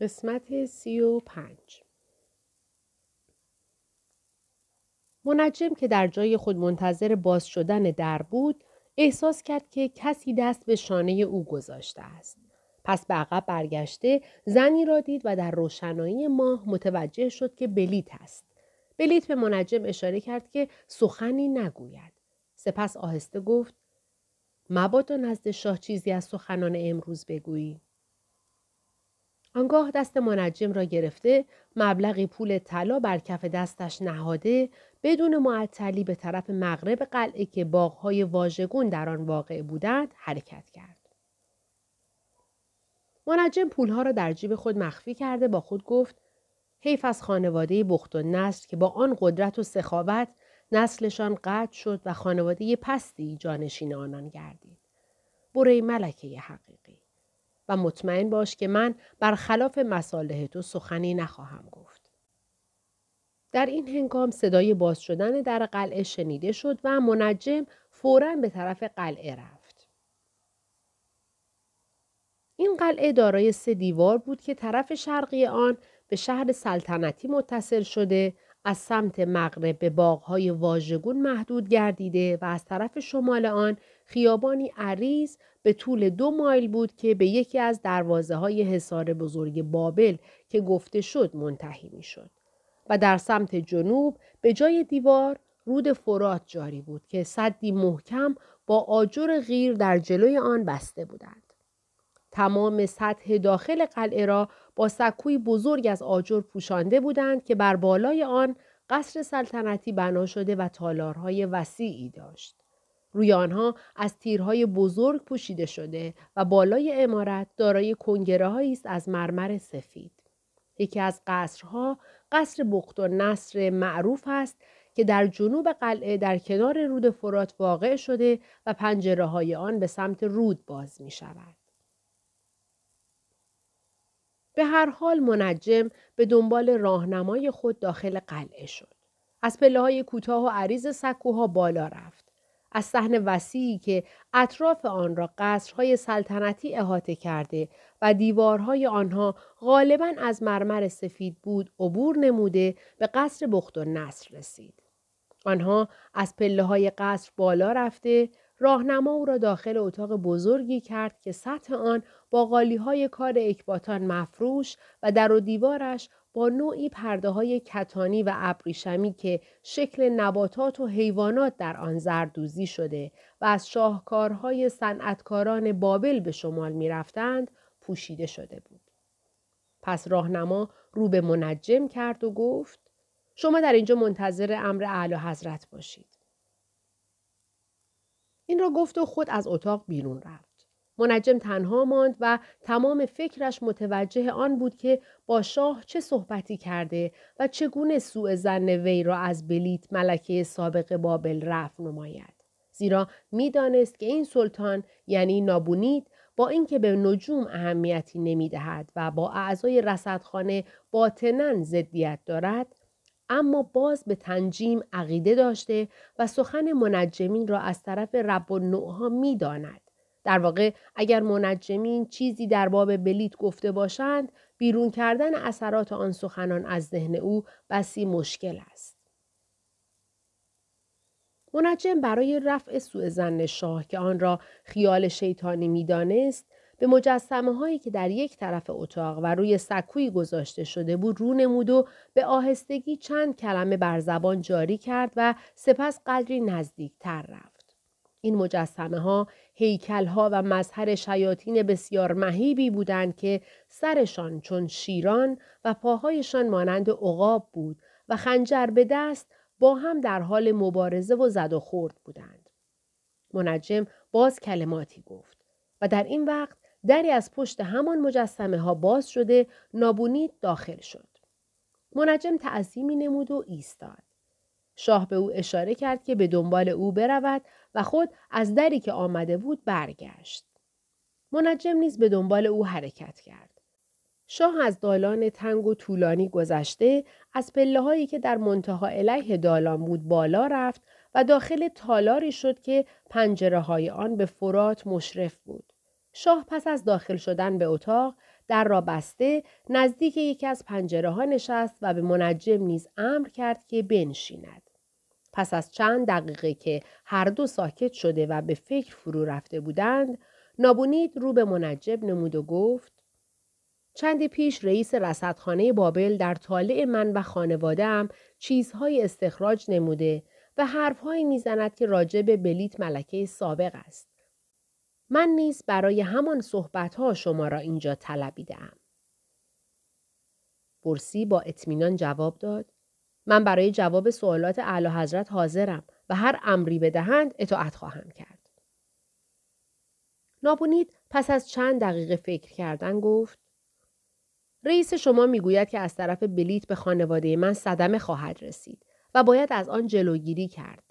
قسمت سی و پنج منجم که در جای خود منتظر باز شدن در بود احساس کرد که کسی دست به شانه او گذاشته است. پس به عقب برگشته زنی را دید و در روشنایی ماه متوجه شد که بلیت است. بلیت به منجم اشاره کرد که سخنی نگوید. سپس آهسته گفت مبادا نزد شاه چیزی از سخنان امروز بگویی. آنگاه دست منجم را گرفته مبلغی پول طلا بر کف دستش نهاده بدون معطلی به طرف مغرب قلعه که باغهای واژگون در آن واقع بودند حرکت کرد. منجم پولها را در جیب خود مخفی کرده با خود گفت حیف از خانواده بخت و نسل که با آن قدرت و سخاوت نسلشان قطع شد و خانواده پستی جانشین آنان گردید. برای ملکه حقیقی. و مطمئن باش که من برخلاف مصالح تو سخنی نخواهم گفت. در این هنگام صدای باز شدن در قلعه شنیده شد و منجم فورا به طرف قلعه رفت. این قلعه دارای سه دیوار بود که طرف شرقی آن به شهر سلطنتی متصل شده از سمت مغرب به باغهای واژگون محدود گردیده و از طرف شمال آن خیابانی عریض به طول دو مایل بود که به یکی از دروازه های حصار بزرگ بابل که گفته شد منتهی می شد. و در سمت جنوب به جای دیوار رود فرات جاری بود که صدی محکم با آجر غیر در جلوی آن بسته بودند. تمام سطح داخل قلعه را با سکوی بزرگ از آجر پوشانده بودند که بر بالای آن قصر سلطنتی بنا شده و تالارهای وسیعی داشت. روی آنها از تیرهای بزرگ پوشیده شده و بالای امارت دارای کنگره است از مرمر سفید. یکی از قصرها قصر بخت و نصر معروف است که در جنوب قلعه در کنار رود فرات واقع شده و پنجره های آن به سمت رود باز می شود. به هر حال منجم به دنبال راهنمای خود داخل قلعه شد. از پله های کوتاه و عریض سکوها بالا رفت. از صحن وسیعی که اطراف آن را قصرهای سلطنتی احاطه کرده و دیوارهای آنها غالبا از مرمر سفید بود عبور نموده به قصر بخت و نصر رسید. آنها از پله های قصر بالا رفته راهنما او را داخل اتاق بزرگی کرد که سطح آن با قالی های کار اکباتان مفروش و در و دیوارش با نوعی پرده های کتانی و ابریشمی که شکل نباتات و حیوانات در آن زردوزی شده و از شاهکارهای صنعتکاران بابل به شمال می رفتند پوشیده شده بود. پس راهنما رو به منجم کرد و گفت شما در اینجا منتظر امر اعلی حضرت باشید. این را گفت و خود از اتاق بیرون رفت. منجم تنها ماند و تمام فکرش متوجه آن بود که با شاه چه صحبتی کرده و چگونه سوء زن وی را از بلیت ملکه سابق بابل رفع نماید. زیرا می‌دانست که این سلطان یعنی نابونید با اینکه به نجوم اهمیتی نمی‌دهد و با اعضای رصدخانه باطنا ضدیت دارد اما باز به تنجیم عقیده داشته و سخن منجمین را از طرف رب و نوعها می‌داند در واقع اگر منجمین چیزی در باب بلیت گفته باشند بیرون کردن اثرات آن سخنان از ذهن او بسی مشکل است. منجم برای رفع سوء زن شاه که آن را خیال شیطانی می‌دانست به مجسمه هایی که در یک طرف اتاق و روی سکوی گذاشته شده بود رو نمود و به آهستگی چند کلمه بر زبان جاری کرد و سپس قدری نزدیک تر رفت. این مجسمه ها ها و مظهر شیاطین بسیار مهیبی بودند که سرشان چون شیران و پاهایشان مانند عقاب بود و خنجر به دست با هم در حال مبارزه و زد و خورد بودند. منجم باز کلماتی گفت و در این وقت دری از پشت همان مجسمه ها باز شده نابونید داخل شد. منجم تعظیمی نمود و ایستاد. شاه به او اشاره کرد که به دنبال او برود و خود از دری که آمده بود برگشت. منجم نیز به دنبال او حرکت کرد. شاه از دالان تنگ و طولانی گذشته از پله هایی که در منتها علیه دالان بود بالا رفت و داخل تالاری شد که پنجره های آن به فرات مشرف بود. شاه پس از داخل شدن به اتاق در را بسته نزدیک یکی از پنجره ها نشست و به منجم نیز امر کرد که بنشیند. پس از چند دقیقه که هر دو ساکت شده و به فکر فرو رفته بودند، نابونید رو به منجب نمود و گفت چندی پیش رئیس رصدخانه بابل در طالع من و خانوادهام چیزهای استخراج نموده و حرفهایی می‌زند که راجع به بلیت ملکه سابق است. من نیز برای همان صحبتها شما را اینجا طلبیدم. برسی با اطمینان جواب داد من برای جواب سوالات اعلی حضرت حاضرم و هر امری بدهند اطاعت خواهم کرد. نابونید پس از چند دقیقه فکر کردن گفت رئیس شما می‌گوید که از طرف بلیت به خانواده من صدمه خواهد رسید و باید از آن جلوگیری کرد.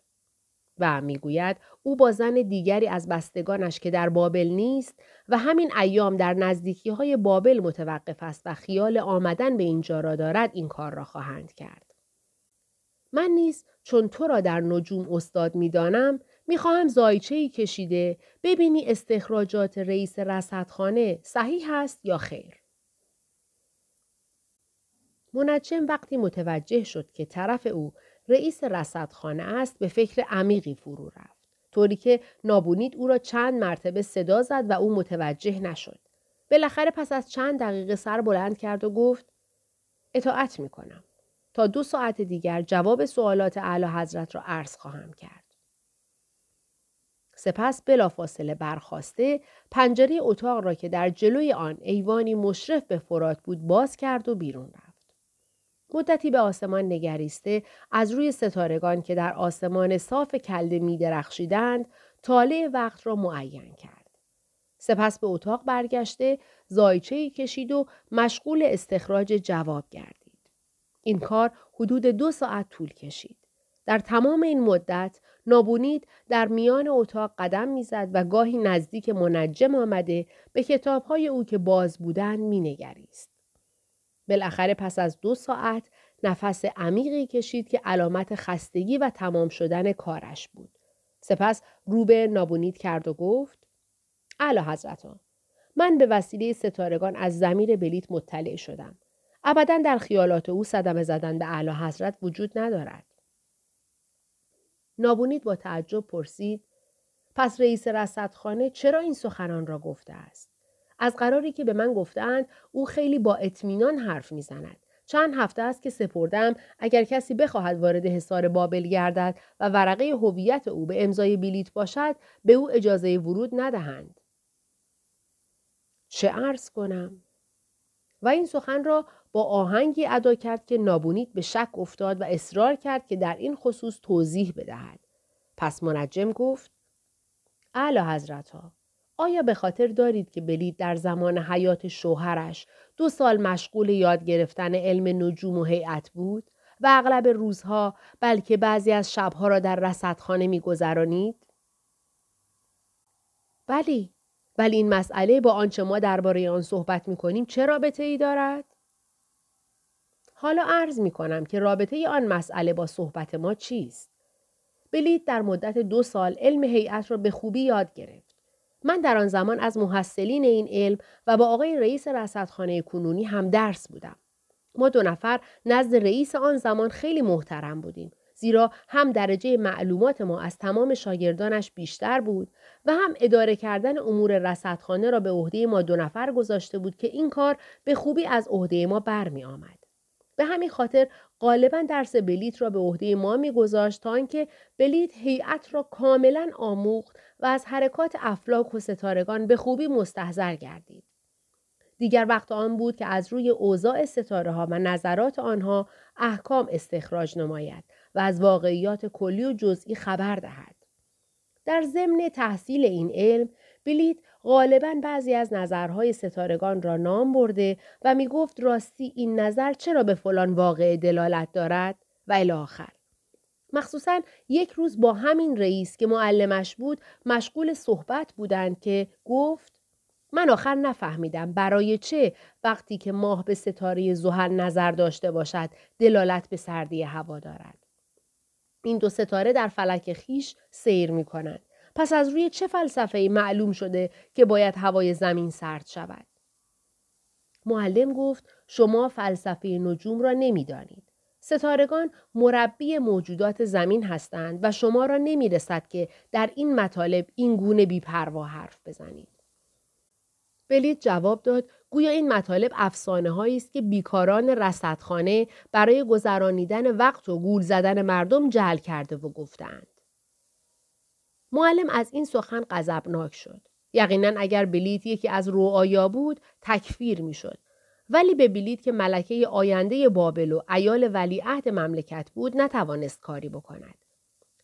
و می‌گوید او با زن دیگری از بستگانش که در بابل نیست و همین ایام در نزدیکی های بابل متوقف است و خیال آمدن به اینجا را دارد این کار را خواهند کرد. من نیز چون تو را در نجوم استاد می‌دانم می‌خواهم زایچه کشیده ببینی استخراجات رئیس رصدخانه صحیح است یا خیر. منجم وقتی متوجه شد که طرف او رئیس رصدخانه است به فکر عمیقی فرو رفت. طوری که نابونید او را چند مرتبه صدا زد و او متوجه نشد. بالاخره پس از چند دقیقه سر بلند کرد و گفت اطاعت می کنم. تا دو ساعت دیگر جواب سوالات اعلی حضرت را عرض خواهم کرد. سپس بلافاصله برخواسته پنجره اتاق را که در جلوی آن ایوانی مشرف به فرات بود باز کرد و بیرون رفت. مدتی به آسمان نگریسته از روی ستارگان که در آسمان صاف کلده می درخشیدند طالع وقت را معین کرد. سپس به اتاق برگشته زایچه کشید و مشغول استخراج جواب گردید. این کار حدود دو ساعت طول کشید. در تمام این مدت نابونید در میان اتاق قدم می‌زد و گاهی نزدیک منجم آمده به کتابهای او که باز بودند مینگریست. بالاخره پس از دو ساعت نفس عمیقی کشید که علامت خستگی و تمام شدن کارش بود. سپس روبه نابونید کرد و گفت اعلی حضرتان من به وسیله ستارگان از زمیر بلیت مطلع شدم. ابدا در خیالات او صدمه زدن به اعلی حضرت وجود ندارد. نابونید با تعجب پرسید پس رئیس رصدخانه چرا این سخنان را گفته است؟ از قراری که به من گفتند او خیلی با اطمینان حرف می‌زند. چند هفته است که سپردم اگر کسی بخواهد وارد حصار بابل گردد و ورقه هویت او به امضای بلیت باشد به او اجازه ورود ندهند. چه عرض کنم؟ و این سخن را با آهنگی ادا کرد که نابونید به شک افتاد و اصرار کرد که در این خصوص توضیح بدهد. پس منجم گفت اعلی حضرت ها آیا به خاطر دارید که بلید در زمان حیات شوهرش دو سال مشغول یاد گرفتن علم نجوم و هیئت بود و اغلب روزها بلکه بعضی از شبها را در رصدخانه میگذرانید بلی ولی این مسئله با آنچه ما درباره آن صحبت می کنیم چه رابطه ای دارد؟ حالا عرض می کنم که رابطه آن مسئله با صحبت ما چیست؟ بلید در مدت دو سال علم هیئت را به خوبی یاد گرفت. من در آن زمان از محصلین این علم و با آقای رئیس رصدخانه کنونی هم درس بودم. ما دو نفر نزد رئیس آن زمان خیلی محترم بودیم. زیرا هم درجه معلومات ما از تمام شاگردانش بیشتر بود و هم اداره کردن امور رصدخانه را به عهده ما دو نفر گذاشته بود که این کار به خوبی از عهده ما برمی آمد. به همین خاطر غالبا درس بلیت را به عهده ما میگذاشت تا اینکه بلیت هیئت را کاملا آموخت و از حرکات افلاک و ستارگان به خوبی مستحضر گردید. دیگر وقت آن بود که از روی اوضاع ستاره ها و نظرات آنها احکام استخراج نماید و از واقعیات کلی و جزئی خبر دهد. در ضمن تحصیل این علم بلیت غالبا بعضی از نظرهای ستارگان را نام برده و می گفت راستی این نظر چرا به فلان واقع دلالت دارد و الی آخر. مخصوصا یک روز با همین رئیس که معلمش بود مشغول صحبت بودند که گفت من آخر نفهمیدم برای چه وقتی که ماه به ستاره زحل نظر داشته باشد دلالت به سردی هوا دارد. این دو ستاره در فلک خیش سیر می کنند. پس از روی چه فلسفه معلوم شده که باید هوای زمین سرد شود؟ معلم گفت شما فلسفه نجوم را نمی‌دانید. ستارگان مربی موجودات زمین هستند و شما را نمی رسد که در این مطالب این گونه بیپروا حرف بزنید. بلیت جواب داد گویا این مطالب افسانه هایی است که بیکاران رصدخانه برای گذرانیدن وقت و گول زدن مردم جعل کرده و گفتند. معلم از این سخن غضبناک شد. یقینا اگر بلیت یکی از رؤایا بود تکفیر می‌شد ولی به بلیت که ملکه آینده بابل و ایال ولیعهد مملکت بود نتوانست کاری بکند.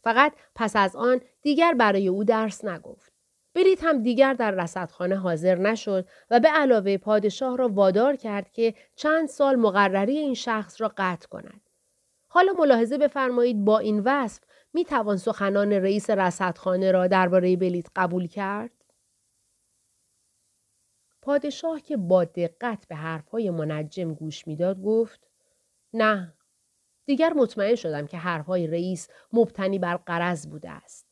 فقط پس از آن دیگر برای او درس نگفت. بلیت هم دیگر در رصدخانه حاضر نشد و به علاوه پادشاه را وادار کرد که چند سال مقرری این شخص را قطع کند. حالا ملاحظه بفرمایید با این وصف می توان سخنان رئیس رصدخانه را درباره بلیت قبول کرد؟ پادشاه که با دقت به حرفهای منجم گوش می‌داد گفت نه دیگر مطمئن شدم که حرفهای رئیس مبتنی بر قرض بوده است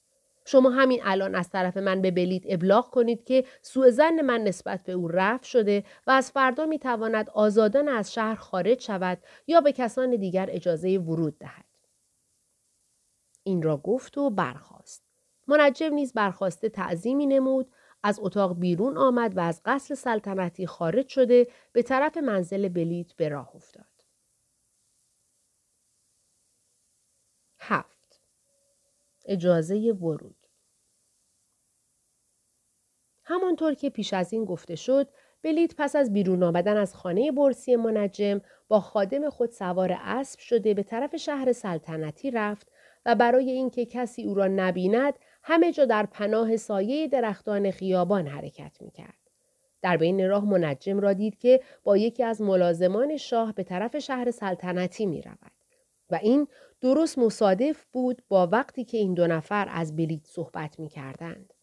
شما همین الان از طرف من به بلیت ابلاغ کنید که سوء زن من نسبت به او رفع شده و از فردا می تواند آزادان از شهر خارج شود یا به کسان دیگر اجازه ورود دهد. این را گفت و برخاست. منجم نیز برخواسته تعظیمی نمود از اتاق بیرون آمد و از قصر سلطنتی خارج شده به طرف منزل بلیت به راه افتاد. هفت اجازه ورود همانطور که پیش از این گفته شد بلیت پس از بیرون آمدن از خانه برسی منجم با خادم خود سوار اسب شده به طرف شهر سلطنتی رفت و برای اینکه کسی او را نبیند همه جا در پناه سایه درختان خیابان حرکت می کرد. در بین راه منجم را دید که با یکی از ملازمان شاه به طرف شهر سلطنتی می رود. و این درست مصادف بود با وقتی که این دو نفر از بلیت صحبت می کردند.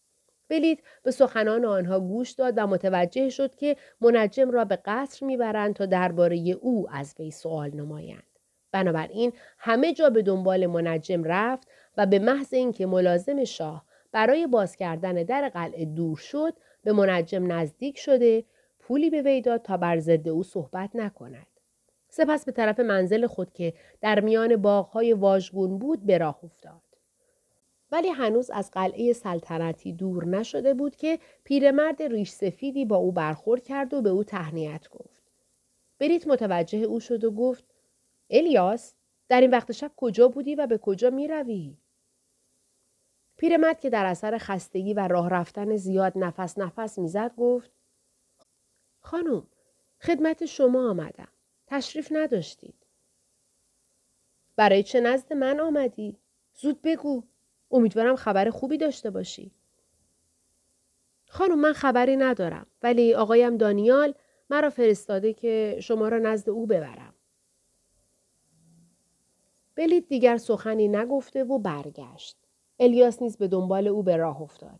بلیت به سخنان آنها گوش داد و متوجه شد که منجم را به قصر می‌برند تا درباره او از وی سوال نمایند. بنابراین همه جا به دنبال منجم رفت و به محض اینکه ملازم شاه برای باز کردن در قلعه دور شد به منجم نزدیک شده پولی به وی داد تا بر ضد او صحبت نکند. سپس به طرف منزل خود که در میان باغهای واژگون بود به راه افتاد. ولی هنوز از قلعه سلطنتی دور نشده بود که پیرمرد ریش سفیدی با او برخورد کرد و به او تهنیت گفت. بریت متوجه او شد و گفت الیاس در این وقت شب کجا بودی و به کجا می روی؟ پیرمرد که در اثر خستگی و راه رفتن زیاد نفس نفس می‌زد گفت خانم خدمت شما آمدم. تشریف نداشتید. برای چه نزد من آمدی؟ زود بگو. امیدوارم خبر خوبی داشته باشی. خانم من خبری ندارم ولی آقایم دانیال مرا فرستاده که شما را نزد او ببرم. بلیت دیگر سخنی نگفته و برگشت. الیاس نیز به دنبال او به راه افتاد.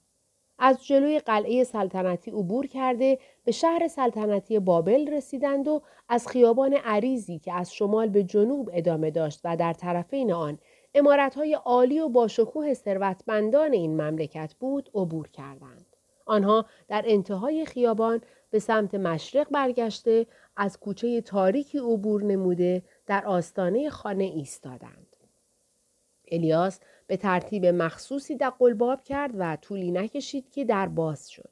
از جلوی قلعه سلطنتی عبور کرده به شهر سلطنتی بابل رسیدند و از خیابان عریضی که از شمال به جنوب ادامه داشت و در طرفین آن امارتهای عالی و باشکوه ثروتمندان این مملکت بود عبور کردند. آنها در انتهای خیابان به سمت مشرق برگشته از کوچه تاریکی عبور نموده در آستانه خانه ایستادند. الیاس به ترتیب مخصوصی در قلباب کرد و طولی نکشید که در باز شد.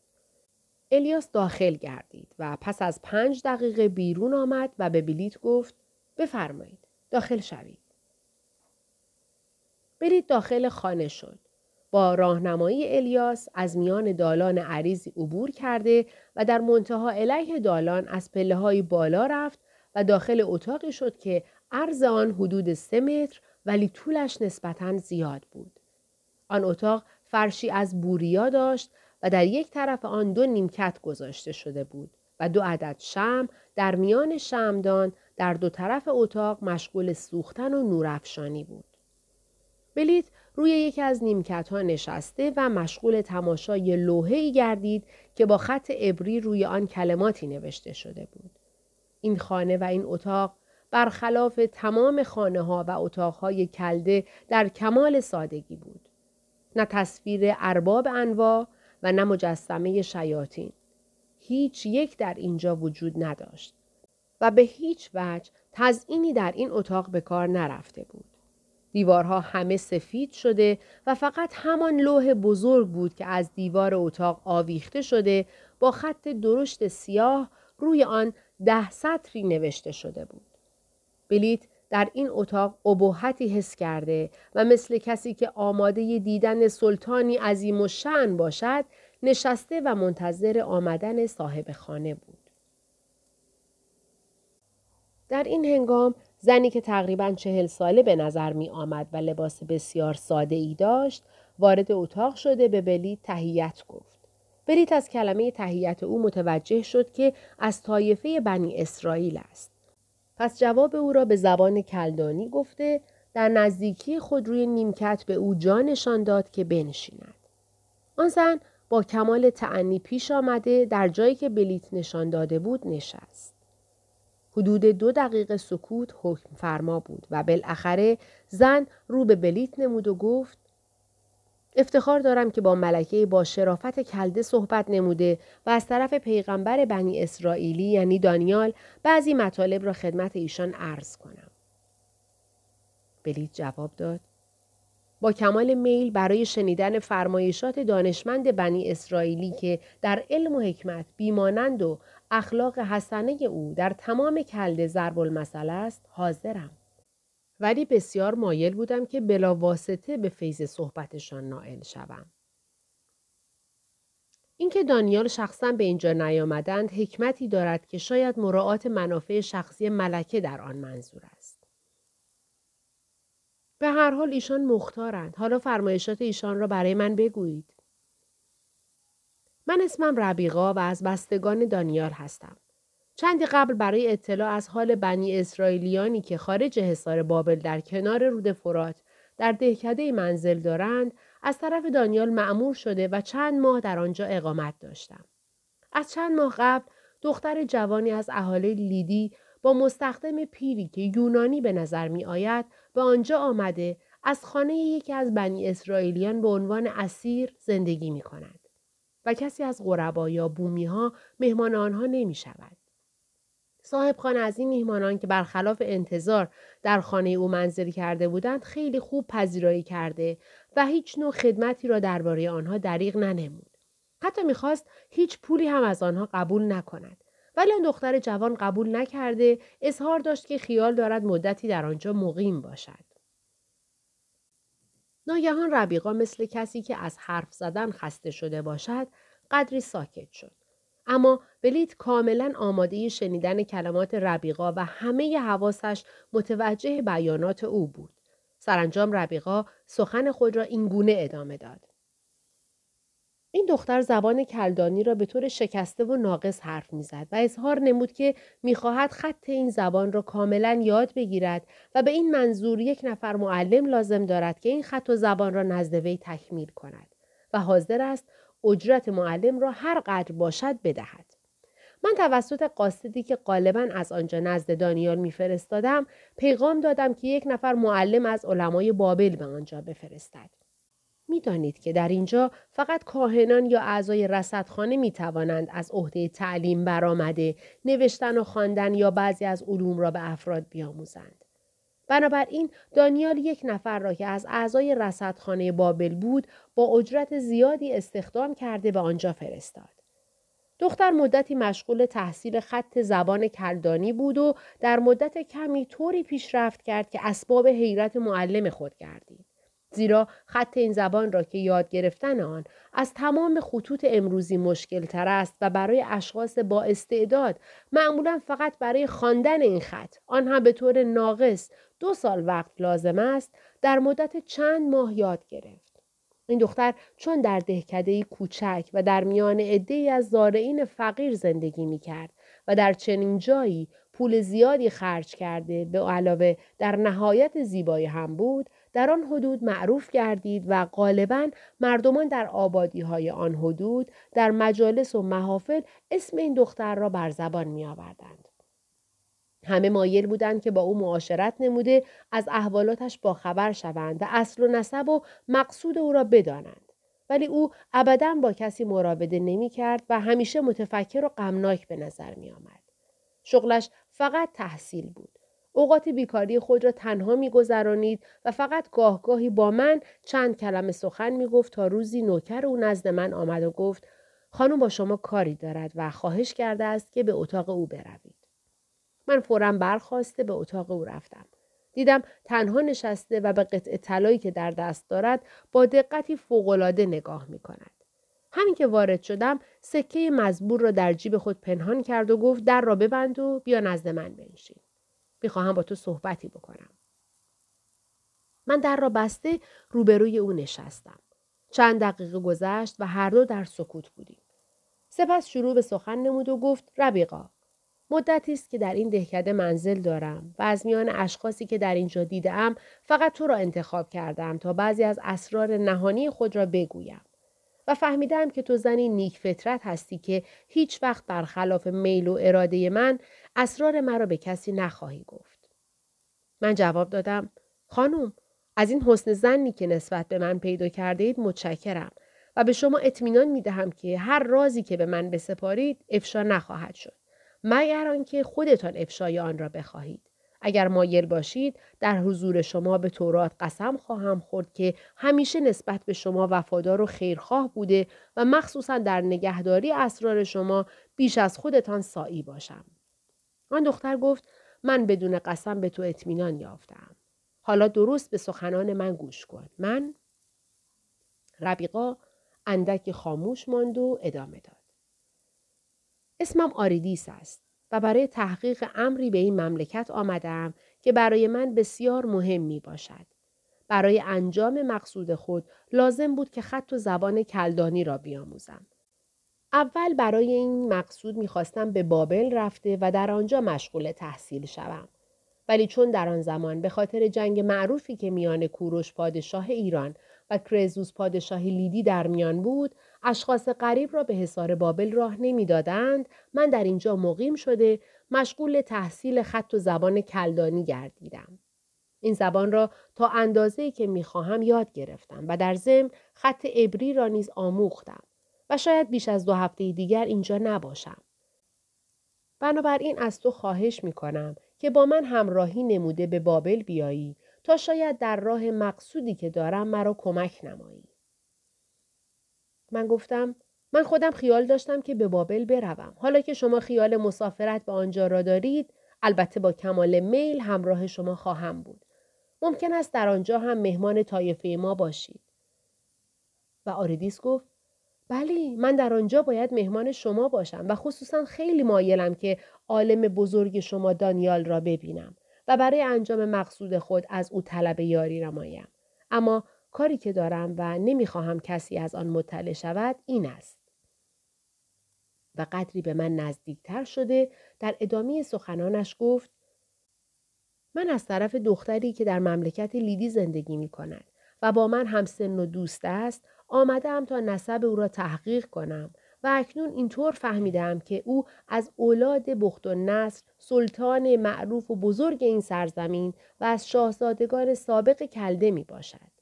الیاس داخل گردید و پس از پنج دقیقه بیرون آمد و به بلیت گفت بفرمایید داخل شوید. بلیت داخل خانه شد. با راهنمایی الیاس از میان دالان عریضی عبور کرده و در منتها علیه دالان از پله های بالا رفت و داخل اتاقی شد که عرض آن حدود سه متر ولی طولش نسبتا زیاد بود. آن اتاق فرشی از بوریا داشت و در یک طرف آن دو نیمکت گذاشته شده بود و دو عدد شم در میان شمدان در دو طرف اتاق مشغول سوختن و نورافشانی بود. بلیت روی یکی از نیمکت ها نشسته و مشغول تماشای لوحه‌ای گردید که با خط ابری روی آن کلماتی نوشته شده بود. این خانه و این اتاق برخلاف تمام خانه ها و اتاقهای کلده در کمال سادگی بود. نه تصویر ارباب انواع و نه مجسمه شیاطین. هیچ یک در اینجا وجود نداشت و به هیچ وجه تزئینی در این اتاق به کار نرفته بود. دیوارها همه سفید شده و فقط همان لوح بزرگ بود که از دیوار اتاق آویخته شده با خط درشت سیاه روی آن ده سطری نوشته شده بود. بلیت در این اتاق ابهتی حس کرده و مثل کسی که آماده دیدن سلطانی عظیم و شن باشد نشسته و منتظر آمدن صاحب خانه بود. در این هنگام زنی که تقریبا چهل ساله به نظر می آمد و لباس بسیار ساده ای داشت وارد اتاق شده به بلیت تهیت گفت. بلیت از کلمه تهیت او متوجه شد که از طایفه بنی اسرائیل است. پس جواب او را به زبان کلدانی گفته در نزدیکی خود روی نیمکت به او جانشان داد که بنشیند. آن زن با کمال تعنی پیش آمده در جایی که بلیت نشان داده بود نشست. حدود دو دقیقه سکوت حکم فرما بود و بالاخره زن رو به بلیت نمود و گفت افتخار دارم که با ملکه با شرافت کلده صحبت نموده و از طرف پیغمبر بنی اسرائیلی یعنی دانیال بعضی مطالب را خدمت ایشان عرض کنم. بلیت جواب داد با کمال میل برای شنیدن فرمایشات دانشمند بنی اسرائیلی که در علم و حکمت بیمانند و اخلاق حسنه او در تمام کلده ضرب المثل است حاضرم. ولی بسیار مایل بودم که بلا واسطه به فیض صحبتشان نائل شوم. اینکه دانیال شخصا به اینجا نیامدند حکمتی دارد که شاید مراعات منافع شخصی ملکه در آن منظور است. به هر حال ایشان مختارند. حالا فرمایشات ایشان را برای من بگویید. من اسمم ربیقا و از بستگان دانیال هستم. چندی قبل برای اطلاع از حال بنی اسرائیلیانی که خارج حصار بابل در کنار رود فرات در دهکده منزل دارند از طرف دانیال معمور شده و چند ماه در آنجا اقامت داشتم. از چند ماه قبل دختر جوانی از اهالی لیدی با مستخدم پیری که یونانی به نظر می آید به آنجا آمده از خانه یکی از بنی اسرائیلیان به عنوان اسیر زندگی می کند. و کسی از غربا یا بومی ها مهمان آنها نمی شود. صاحب خانه از این میهمانان که برخلاف انتظار در خانه او منزل کرده بودند خیلی خوب پذیرایی کرده و هیچ نوع خدمتی را درباره آنها دریغ ننمود. حتی می‌خواست هیچ پولی هم از آنها قبول نکند. ولی آن دختر جوان قبول نکرده اظهار داشت که خیال دارد مدتی در آنجا مقیم باشد. ناگهان ربیقا مثل کسی که از حرف زدن خسته شده باشد قدری ساکت شد. اما بلیت کاملا آماده شنیدن کلمات ربیقا و همه حواسش متوجه بیانات او بود. سرانجام ربیقا سخن خود را اینگونه ادامه داد. این دختر زبان کلدانی را به طور شکسته و ناقص حرف می‌زد و اظهار نمود که می‌خواهد خط این زبان را کاملا یاد بگیرد و به این منظور یک نفر معلم لازم دارد که این خط و زبان را نزد وی تکمیل کند و حاضر است اجرت معلم را هر قدر باشد بدهد. من توسط قاصدی که غالبا از آنجا نزد دانیال میفرستادم پیغام دادم که یک نفر معلم از علمای بابل به آنجا بفرستد. می‌دانید که در اینجا فقط کاهنان یا اعضای رصدخانه می توانند از عهده تعلیم برآمده نوشتن و خواندن یا بعضی از علوم را به افراد بیاموزند. بنابراین دانیال یک نفر را که از اعضای رصدخانه بابل بود با اجرت زیادی استخدام کرده به آنجا فرستاد. دختر مدتی مشغول تحصیل خط زبان کلدانی بود و در مدت کمی طوری پیشرفت کرد که اسباب حیرت معلم خود گردید. زیرا خط این زبان را که یاد گرفتن آن از تمام خطوط امروزی مشکل تر است و برای اشخاص با استعداد معمولا فقط برای خواندن این خط آن هم به طور ناقص دو سال وقت لازم است در مدت چند ماه یاد گرفت. این دختر چون در دهکده کوچک و در میان عده از زارعین فقیر زندگی می کرد و در چنین جایی پول زیادی خرج کرده به علاوه در نهایت زیبایی هم بود در آن حدود معروف گردید و غالبا مردمان در آبادی های آن حدود در مجالس و محافل اسم این دختر را بر زبان می آوردند. همه مایل بودند که با او معاشرت نموده از احوالاتش با خبر شوند و اصل و نسب و مقصود او را بدانند. ولی او ابدا با کسی مراوده نمی کرد و همیشه متفکر و غمناک به نظر می آمد. شغلش فقط تحصیل بود. اوقات بیکاری خود را تنها میگذرانید و فقط گاهگاهی با من چند کلمه سخن می‌گفت تا روزی نوکر او نزد من آمد و گفت خانم با شما کاری دارد و خواهش کرده است که به اتاق او بروید. من فورا برخواسته به اتاق او رفتم. دیدم تنها نشسته و به قطع طلایی که در دست دارد با دقتی فوقالعاده نگاه می کند. همین که وارد شدم سکه مزبور را در جیب خود پنهان کرد و گفت در را ببند و بیا نزد من بنشین. می‌خواهم با تو صحبتی بکنم. من در را بسته روبروی او نشستم. چند دقیقه گذشت و هر دو در سکوت بودیم. سپس شروع به سخن نمود و گفت ربیقا مدتی است که در این دهکده منزل دارم و از میان اشخاصی که در اینجا دیدم فقط تو را انتخاب کردم تا بعضی از اسرار نهانی خود را بگویم و فهمیدم که تو زنی نیک فطرت هستی که هیچ وقت برخلاف میل و اراده من اسرار مرا به کسی نخواهی گفت. من جواب دادم خانم از این حسن زنی که نسبت به من پیدا کرده اید متشکرم و به شما اطمینان می دهم که هر رازی که به من بسپارید افشا نخواهد شد. مگر آنکه خودتان افشای آن را بخواهید. اگر مایل باشید در حضور شما به تورات قسم خواهم خورد که همیشه نسبت به شما وفادار و خیرخواه بوده و مخصوصا در نگهداری اسرار شما بیش از خودتان سایی باشم. آن دختر گفت من بدون قسم به تو اطمینان یافتم. حالا درست به سخنان من گوش کن. من ربیقا اندکی خاموش ماند و ادامه داد. اسمم آریدیس است و برای تحقیق امری به این مملکت آمدم که برای من بسیار مهم می باشد. برای انجام مقصود خود لازم بود که خط و زبان کلدانی را بیاموزم. اول برای این مقصود می‌خواستم به بابل رفته و در آنجا مشغول تحصیل شوم. ولی چون در آن زمان به خاطر جنگ معروفی که میان کوروش پادشاه ایران و کرزوس پادشاه لیدی در میان بود اشخاص غریب را به حصار بابل راه نمی‌دادند. من در اینجا مقیم شده مشغول تحصیل خط و زبان کلدانی گردیدم. این زبان را تا اندازه که می‌خواهم یاد گرفتم و در ضمن خط عبری را نیز آموختم و شاید بیش از دو هفته دیگر اینجا نباشم. بنابراین از تو خواهش می‌کنم که با من همراهی نموده به بابل بیایی تا شاید در راه مقصودی که دارم مرا کمک نمایی. من گفتم من خودم خیال داشتم که به بابل بروم. حالا که شما خیال مسافرت به آنجا را دارید، البته با کمال میل همراه شما خواهم بود. ممکن است در آنجا هم مهمان طایفه ما باشید. و آردیس گفت بلی من در آنجا باید مهمان شما باشم و خصوصا خیلی مایلم که عالم بزرگ شما دانیال را ببینم و برای انجام مقصود خود از او طلب یاری نمایم. اما کاری که دارم و نمی‌خواهم کسی از آن مطلع شود این است. و قدری به من نزدیکتر شده در ادامه سخنانش گفت من از طرف دختری که در مملکت لیدی زندگی می کند و با من هم سن و دوست است آمدم تا نسب او را تحقیق کنم و اکنون اینطور فهمیدم که او از اولاد بخت و نصر سلطان معروف و بزرگ این سرزمین و از شاهزادگان سابق کلده می باشد.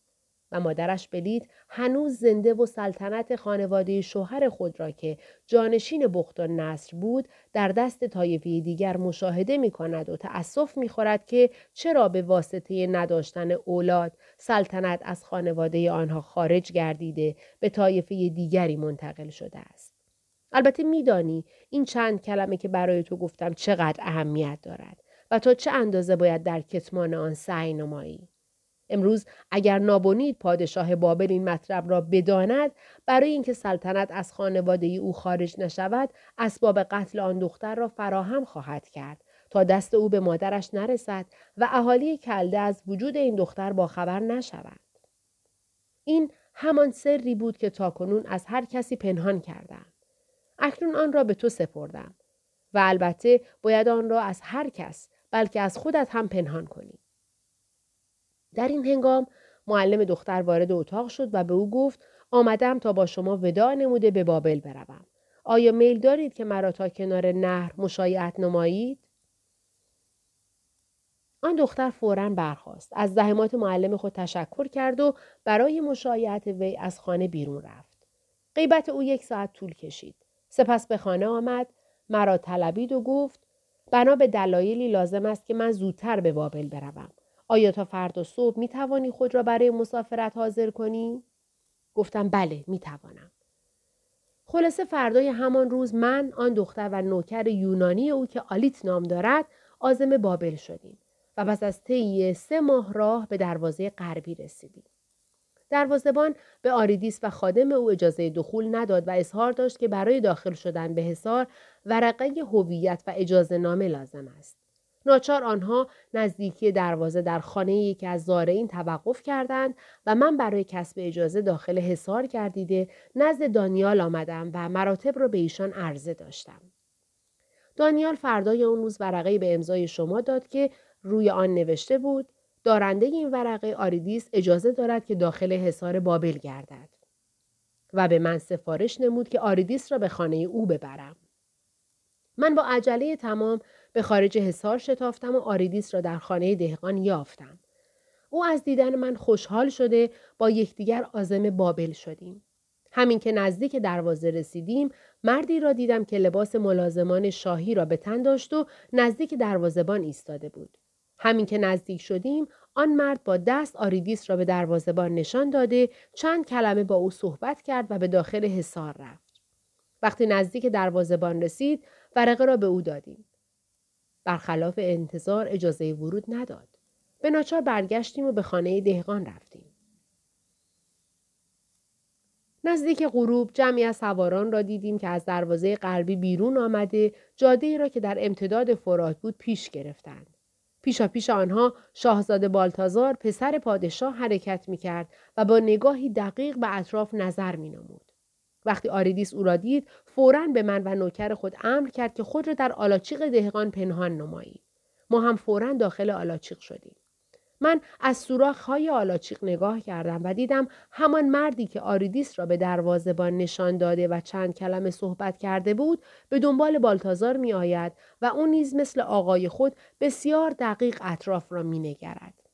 و مادرش بلید هنوز زنده و سلطنت خانواده شوهر خود را که جانشین بخت و نصر بود در دست طایفه دیگر مشاهده می کند و تأسف می خورد که چرا به واسطه نداشتن اولاد سلطنت از خانواده آنها خارج گردیده به طایفه دیگری منتقل شده است. البته میدانی این چند کلمه که برای تو گفتم چقدر اهمیت دارد و تا چه اندازه باید در کتمان آن سعی نمایی. امروز اگر نابونید پادشاه بابل این مطلب را بداند برای اینکه سلطنت از خانواده او خارج نشود اسباب قتل آن دختر را فراهم خواهد کرد تا دست او به مادرش نرسد و اهالی کلده از وجود این دختر باخبر نشوند. این همان سری بود که تاکنون از هر کسی پنهان کردم. اکنون آن را به تو سپردم و البته باید آن را از هر کس بلکه از خودت هم پنهان کنی. در این هنگام معلم دختر وارد اتاق شد و به او گفت آمدم تا با شما وداع نموده به بابل بروم. آیا میل دارید که مرا تا کنار نهر مشایعت نمایید؟ آن دختر فورا برخاست. از زحمات معلم خود تشکر کرد و برای مشایعت وی از خانه بیرون رفت. غیبت او یک ساعت طول کشید. سپس به خانه آمد، مرا طلبید و گفت بنا به دلایلی لازم است که من زودتر به بابل بروم. آیا تا فردا صبح می توانی خود را برای مسافرت حاضر کنی؟ گفتم بله می توانم. خلاصه فردای همان روز من آن دختر و نوکر یونانی او که آلیت نام دارد آزم بابل شدیم و پس از طی سه ماه راه به دروازه غربی رسیدیم. دروازبان به آریدیس و خادم او اجازه دخول نداد و اظهار داشت که برای داخل شدن به حصار ورقه هویت و اجازه نامه لازم است. ناچار آنها نزدیکی دروازه در خانه یکی از زارعین توقف کردند و من برای کسب اجازه داخل حصار گردیده نزد دانیال آمدم و مراتب را به ایشان عرضه داشتم. دانیال فردای اون روز ورقه به امضای شما داد که روی آن نوشته بود دارنده این ورقه آریدیس اجازه دارد که داخل حصار بابل گردد و به من سفارش نمود که آریدیس را به خانه او ببرم. من با عجله تمام به خارج حصار شتافتم و آریدیس را در خانه دهقان یافتم. او از دیدن من خوشحال شده با یکدیگر آزم بابل شدیم. همین که نزدیک دروازه رسیدیم مردی را دیدم که لباس ملازمان شاهی را به تن داشت و نزدیک دروازبان ایستاده بود. همین که نزدیک شدیم آن مرد با دست آریدیس را به دروازبان نشان داده چند کلمه با او صحبت کرد و به داخل حصار رفت. وقتی نزدیک دروازبان رسید ورقه را به او دادیم. برخلاف انتظار اجازه ورود نداد. به ناچار برگشتیم و به خانه دهقان رفتیم. نزدیک غروب جمعی از سواران را دیدیم که از دروازه غربی بیرون آمده جاده را که در امتداد فرات بود پیش گرفتند. پیشا پیش آنها شاهزاده بالتازار پسر پادشاه حرکت می کرد و با نگاهی دقیق به اطراف نظر می نمود. وقتی آریدیس او را دید فورا به من و نوکر خود امر کرد که خود را در آلاچیق دهقان پنهان نمایی ما هم فورا داخل آلاچیق شدیم من از سوراخ های آلاچیق نگاه کردم و دیدم همان مردی که آریدیس را به دروازبان نشان داده و چند کلمه صحبت کرده بود به دنبال بالتازار می آید و او نیز مثل آقای خود بسیار دقیق اطراف را می نگرد.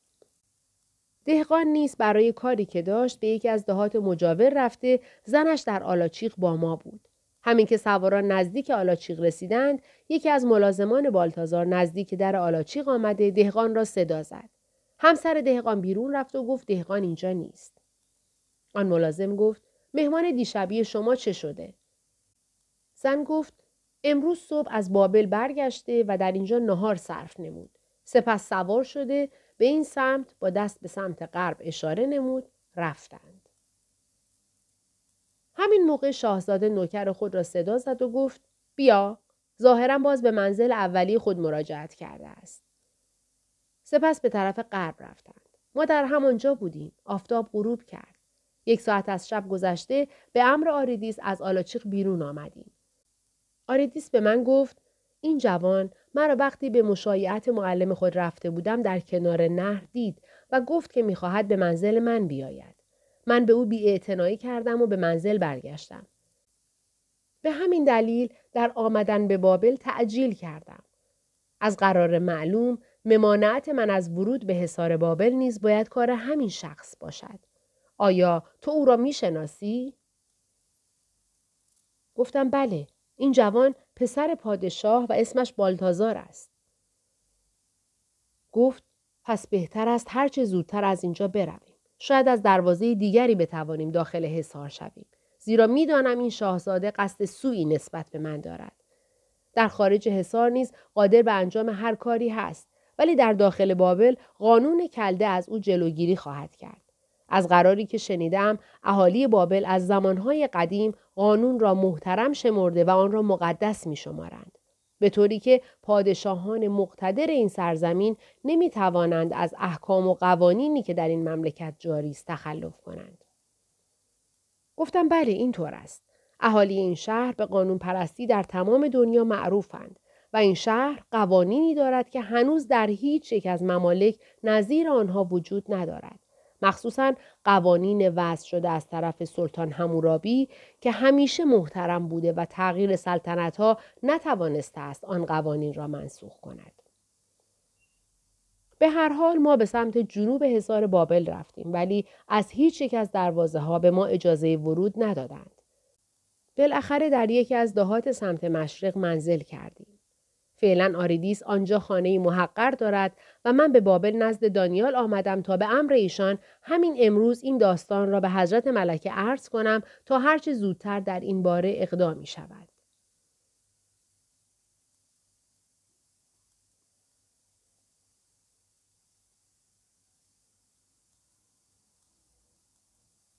دهقان نیز برای کاری که داشت به یکی از دهات مجاور رفته زنش در آلاچیق با ما بود. همین که سواران نزدیک آلاچیق رسیدند یکی از ملازمان بالتازار نزدیک در آلاچیق آمده دهقان را صدا زد. همسر دهقان بیرون رفت و گفت دهقان اینجا نیست. آن ملازم گفت مهمان دیشبی شما چه شده؟ زن گفت امروز صبح از بابل برگشته و در اینجا نهار صرف نمود. سپس سوار شده به این سمت با دست به سمت غرب اشاره نمود رفتند. همین موقع شاهزاده نوکر خود را صدا زد و گفت بیا ظاهرا باز به منزل اولی خود مراجعت کرده است. سپس به طرف غرب رفتند. ما در همانجا بودیم. آفتاب غروب کرد. یک ساعت از شب گذشته به امر آریدیس از آلاچیق بیرون آمدیم. آریدیس به من گفت این جوان مرا وقتی به مشایعت معلم خود رفته بودم در کنار نهر دید و گفت که می‌خواهد به منزل من بیاید. من به او بیاعتنایی کردم و به منزل برگشتم. به همین دلیل در آمدن به بابل تعجیل کردم. از قرار معلوم ممانعت من از ورود به حصار بابل نیز باید کار همین شخص باشد. آیا تو او را می‌شناسی؟ گفتم بله. این جوان پسر پادشاه و اسمش بالتازار است. گفت پس بهتر است هرچه زودتر از اینجا برویم. شاید از دروازه دیگری بتوانیم داخل حصار شویم. زیرا می‌دانم این شاهزاده قصد سوی نسبت به من دارد. در خارج حصار نیز قادر به انجام هر کاری هست ولی در داخل بابل قانون کلده از او جلوگیری خواهد کرد. از قراری که شنیدم اهالی بابل از زمانهای قدیم قانون را محترم شمرده و آن را مقدس می شمارند. به طوری که پادشاهان مقتدر این سرزمین نمی توانند از احکام و قوانینی که در این مملکت جاری است تخلف کنند. گفتم بله اینطور است. اهالی این شهر به قانون پرستی در تمام دنیا معروفند و این شهر قوانینی دارد که هنوز در هیچ یک از ممالک نظیر آنها وجود ندارد. مخصوصا قوانین وضع شده از طرف سلطان همورابی که همیشه محترم بوده و تغییر سلطنت ها نتوانسته است آن قوانین را منسوخ کند. به هر حال ما به سمت جنوب هزار بابل رفتیم ولی از هیچ یک از دروازه ها به ما اجازه ورود ندادند. بالاخره در یکی از دهات سمت مشرق منزل کردیم. فعلا آریدیس آنجا خانه محقر دارد و من به بابل نزد دانیال آمدم تا به امر ایشان همین امروز این داستان را به حضرت ملکه عرض کنم تا هرچه زودتر در این باره اقدامی شود.